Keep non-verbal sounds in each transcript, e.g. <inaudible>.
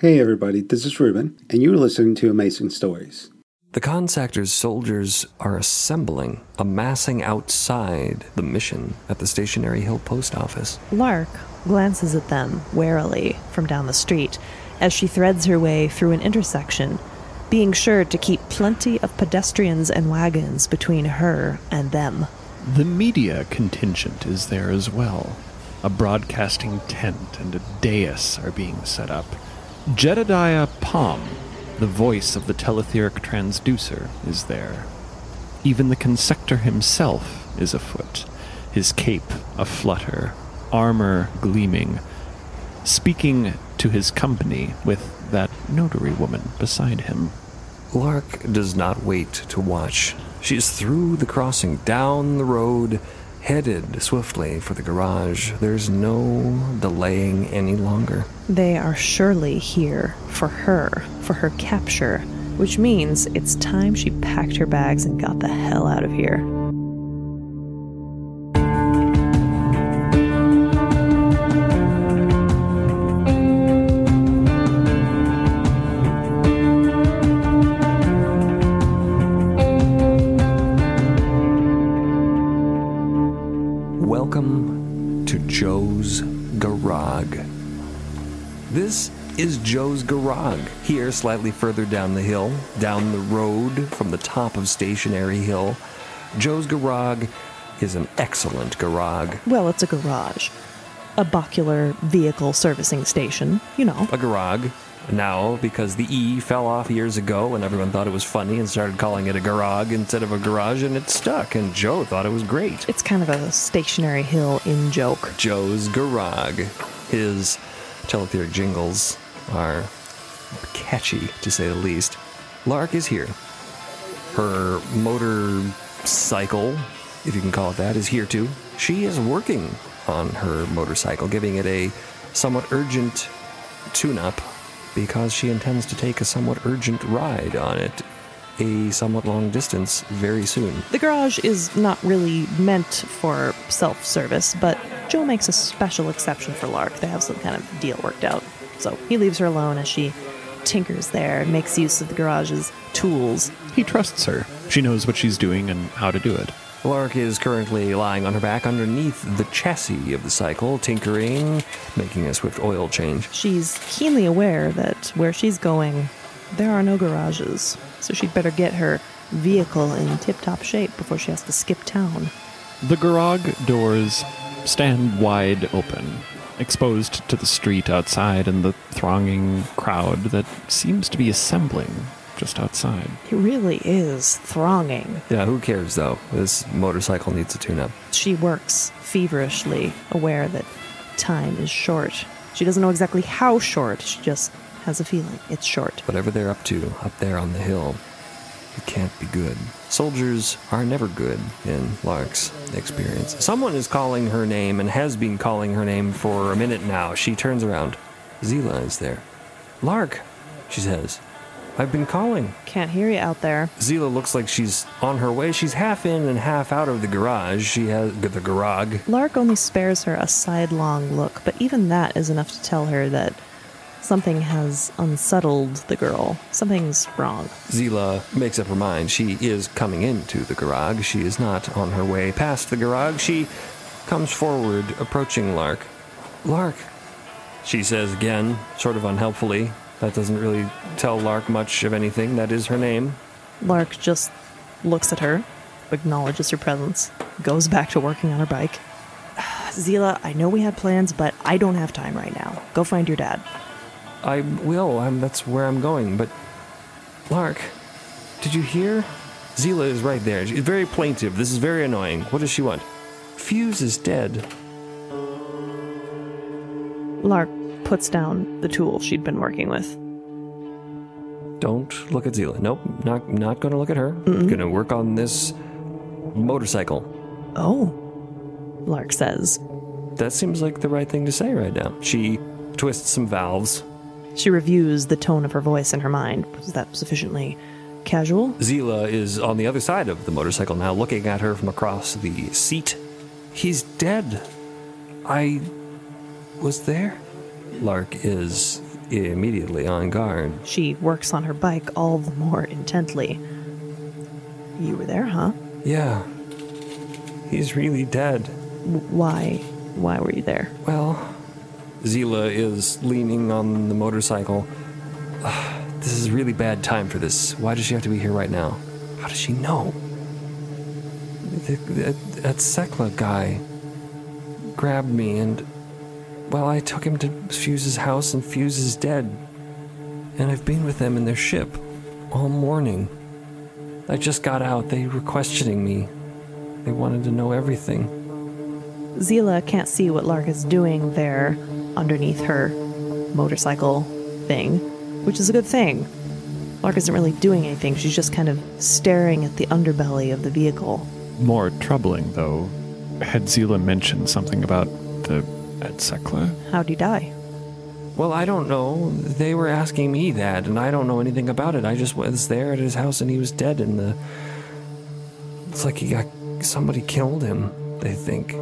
Hey everybody, this is Ruben, and you're listening to Amazing Stories. The Consector's soldiers are assembling, amassing outside the mission at the Stationary Hill Post Office. Lark glances at them warily from down the street as she threads her way through an intersection, being sure to keep plenty of pedestrians and wagons between her and them. The media contingent is there as well. A broadcasting tent and a dais are being set up. Jedediah Palm, the voice of the teletheric transducer, is there. Even the consector himself is afoot, his cape aflutter, armor gleaming, speaking to his company with that notary woman beside him. Lark does not wait to watch. She is through the crossing, down the road, headed swiftly for the garage. There's no delaying any longer. They are surely here for her, for her capture, which means it's time she packed her bags and got the hell out of here. Is Joe's Garage. Here, slightly further down the hill, down the road from the top of Stationary Hill, Joe's Garage is an excellent garage. Well, it's a garage. A Bocular vehicle servicing station, you know. A garage. Now, because the E fell off years ago and everyone thought it was funny and started calling it a garage instead of a garage, and it stuck, and Joe thought it was great. It's kind of a stationary hill in joke. Joe's Garage. His teletheric jingles are catchy, to say the least. Lark is here. Her motorcycle, if you can call it that, is here too. She is working on her motorcycle, giving it a somewhat urgent tune up because she intends to take a somewhat urgent ride on it a somewhat long distance very soon. The garage is not really meant for self service, but Joe makes a special exception for Lark. They have some kind of deal worked out. So he leaves her alone as she tinkers there and makes use of the garage's tools. He trusts her. She knows what she's doing and how to do it. Lark is currently lying on her back underneath the chassis of the cycle, tinkering, making a swift oil change. She's keenly aware that where she's going, there are no garages, so she'd better get her vehicle in tip top shape before she has to skip town. The garage doors stand wide open, exposed to the street outside and the thronging crowd that seems to be assembling just outside. It really is thronging. Yeah, who cares though? This motorcycle needs a tune up. She works feverishly, aware that time is short. She doesn't know exactly how short, she just has a feeling it's short. Whatever they're up to, up there on the hill, it can't be good. Soldiers are never good in Lark's experience. Someone is calling her name and has been calling her name for a minute now. She turns around. Zila is there. Lark, she says. I've been calling. Can't hear you out there. Zila looks like she's on her way. She's half in and half out of the garage. She has the garage. Lark only spares her a sidelong look, but even that is enough to tell her that something has unsettled the girl. Something's wrong. Zila makes up her mind. She is coming into the garage. She is not on her way past the garage. She comes forward, approaching Lark. Lark, she says again, sort of unhelpfully. That doesn't really tell Lark much of anything. That is her name. Lark just looks at her, acknowledges her presence, goes back to working on her bike. <sighs> Zila, I know we had plans, but I don't have time right now. Go find your dad. I will. I'm, that's where I'm going. But, Lark, did you hear? Zila is right there. She's very plaintive. This is very annoying. What does she want? Fuse is dead. Lark puts down the tool she'd been working with. Don't look at Zila. Nope, not not going to look at her. Going to work on this motorcycle. Oh, Lark says. That seems like the right thing to say right now. She twists some valves. She reviews the tone of her voice in her mind. Was that sufficiently casual? Zila is on the other side of the motorcycle now, looking at her from across the seat. He's dead. I was there. Lark is immediately on guard. She works on her bike all the more intently. You were there, huh? Yeah. He's really dead. W- why? Why were you there? Well, Zila is leaning on the motorcycle. Ah, <sighs> this is a really bad time for this. Why does she have to be here right now? How does she know? The, that, that Sekla guy grabbed me and, well, I took him to Fuse's house and Fuse is dead. And I've been with them in their ship all morning. I just got out. They were questioning me. They wanted to know everything. Zila can't see what Lark is doing there underneath her motorcycle thing, which is a good thing. Lark isn't really doing anything, she's just kind of staring at the underbelly of the vehicle. More troubling, though, had Zila mentioned something about the Etsekla? How'd he die? Well, I don't know. They were asking me that, and I don't know anything about it. I just was there at his house, and he was dead. And the it's like he got somebody killed him. They think,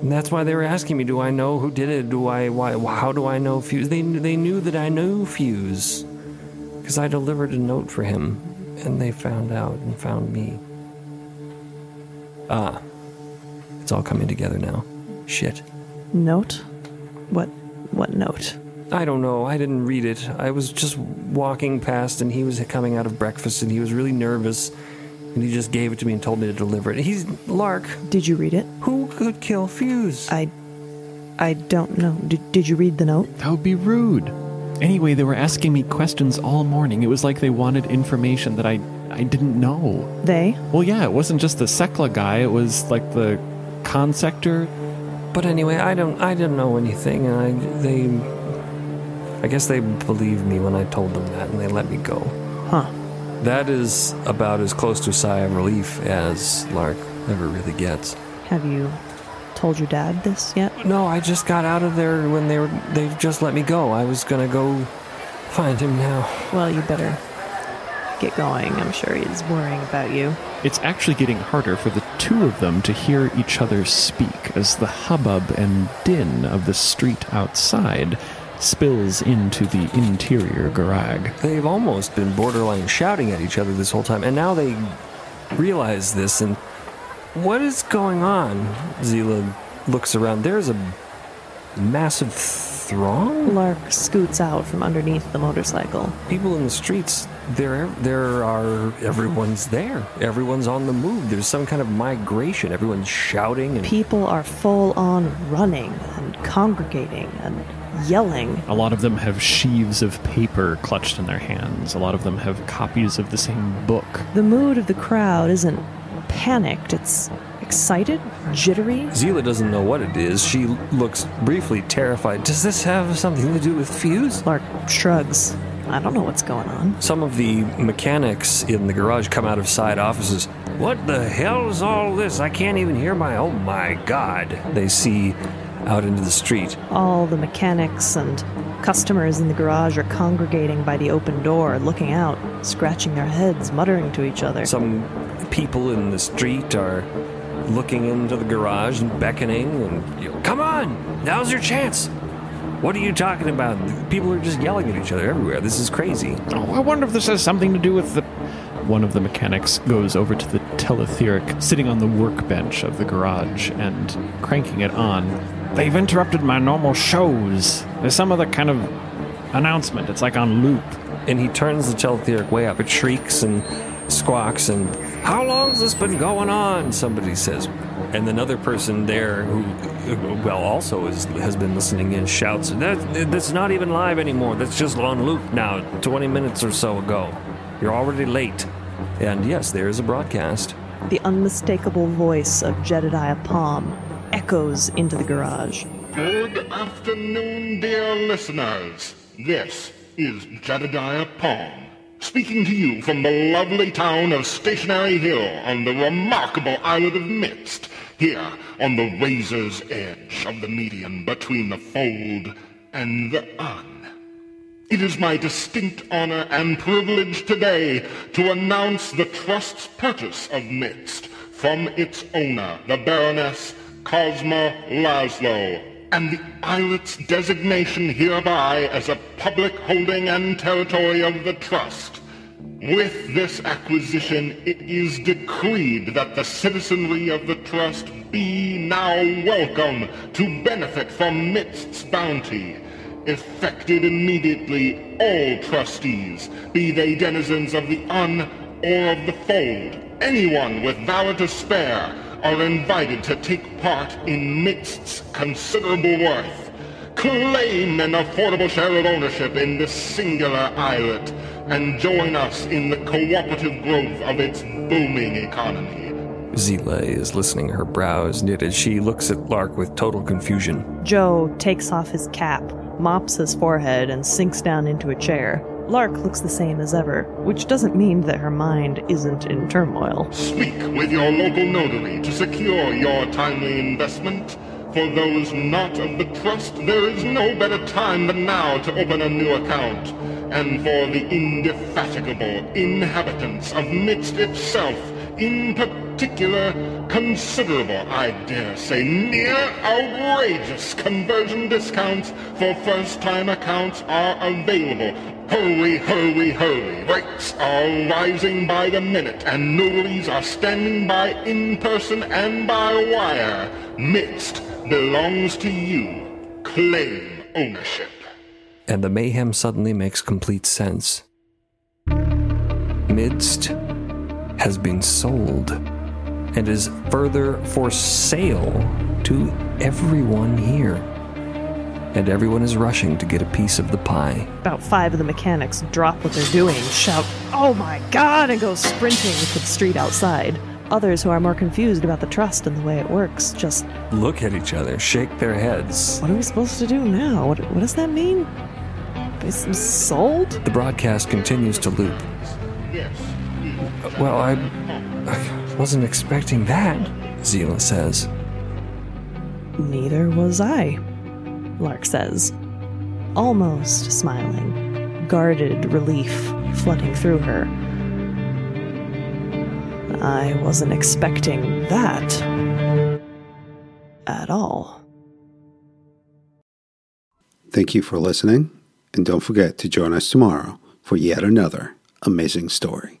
and that's why they were asking me. Do I know who did it? Do I? Why? How do I know Fuse? They they knew that I knew Fuse because I delivered a note for him, and they found out and found me. Ah, it's all coming together now. Shit. Note? What what note? I don't know. I didn't read it. I was just walking past and he was coming out of breakfast and he was really nervous and he just gave it to me and told me to deliver it. He's Lark. Did you read it? Who could kill Fuse? I I don't know. Did, did you read the note? That would be rude. Anyway, they were asking me questions all morning. It was like they wanted information that I I didn't know. They? Well, yeah, it wasn't just the Sekla guy. It was like the consector. But anyway, I don't I didn't know anything and I they I guess they believed me when I told them that and they let me go. Huh. That is about as close to a sigh of relief as Lark ever really gets. Have you told your dad this yet? No, I just got out of there when they were they just let me go. I was gonna go find him now. Well, you better get going. I'm sure he's worrying about you. It's actually getting harder for the two of them to hear each other speak as the hubbub and din of the street outside spills into the interior garage. They've almost been borderline shouting at each other this whole time, and now they realize this. And what is going on? Zila looks around. There's a massive throng. Lark scoots out from underneath the motorcycle. People in the streets. There, there are. Everyone's there. Everyone's on the move. There's some kind of migration. Everyone's shouting and People are full on running and congregating and yelling. A lot of them have sheaves of paper clutched in their hands. A lot of them have copies of the same book. The mood of the crowd isn't panicked, it's excited, jittery. Zila doesn't know what it is. She looks briefly terrified. Does this have something to do with Fuse? Lark shrugs. I don't know what's going on. Some of the mechanics in the garage come out of side offices. What the hell is all this? I can't even hear my. Oh my god. They see out into the street. All the mechanics and customers in the garage are congregating by the open door, looking out, scratching their heads, muttering to each other. Some people in the street are looking into the garage and beckoning and you know, come on, now's your chance. What are you talking about? People are just yelling at each other everywhere. This is crazy. Oh, I wonder if this has something to do with the. One of the mechanics goes over to the teletheric sitting on the workbench of the garage and cranking it on. They've interrupted my normal shows. There's some other kind of announcement. It's like on loop. And he turns the teletheric way up. It shrieks and squawks and how long's this been going on? Somebody says. And another person there who, well, also is, has been listening in shouts, that, that's not even live anymore. That's just on loop now, 20 minutes or so ago. You're already late. And yes, there is a broadcast. The unmistakable voice of Jedediah Palm echoes into the garage. Good afternoon, dear listeners. This is Jedediah Palm, speaking to you from the lovely town of Stationary Hill on the remarkable island of Midst, here on the razor's edge of the median between the fold and the un. It is my distinct honor and privilege today to announce the Trust's purchase of Midst from its owner, the Baroness Cosma Laszlo and the islet's designation hereby as a public holding and territory of the Trust. With this acquisition, it is decreed that the citizenry of the Trust be now welcome to benefit from Midst's bounty. Effected immediately, all trustees, be they denizens of the Un or of the Fold, anyone with valor to spare, are invited to take part in Midst's considerable worth. Claim an affordable share of ownership in this singular islet and join us in the cooperative growth of its booming economy. Zila is listening, her brows knit as She looks at Lark with total confusion. Joe takes off his cap, mops his forehead, and sinks down into a chair. Lark looks the same as ever, which doesn't mean that her mind isn't in turmoil. Speak with your local notary to secure your timely investment. For those not of the trust, there is no better time than now to open a new account. And for the indefatigable inhabitants of Midst itself, in particular, considerable, I dare say, near outrageous conversion discounts for first-time accounts are available. Hurry, hurry, hurry. Rates are rising by the minute, and notaries are standing by in person and by wire. Midst belongs to you. Claim ownership. And the mayhem suddenly makes complete sense. Midst has been sold and is further for sale to everyone here. And everyone is rushing to get a piece of the pie. About five of the mechanics drop what they're doing, shout, Oh my god, and go sprinting to the street outside. Others who are more confused about the trust and the way it works just, Look at each other, shake their heads. what are we supposed to do now? What, what does that mean? Is it sold? The broadcast continues to loop. Yes. Well, I, I wasn't expecting that, Zila says. Neither was I, Lark says, almost smiling, guarded relief flooding through her. I wasn't expecting that at all. Thank you for listening, and don't forget to join us tomorrow for yet another amazing story.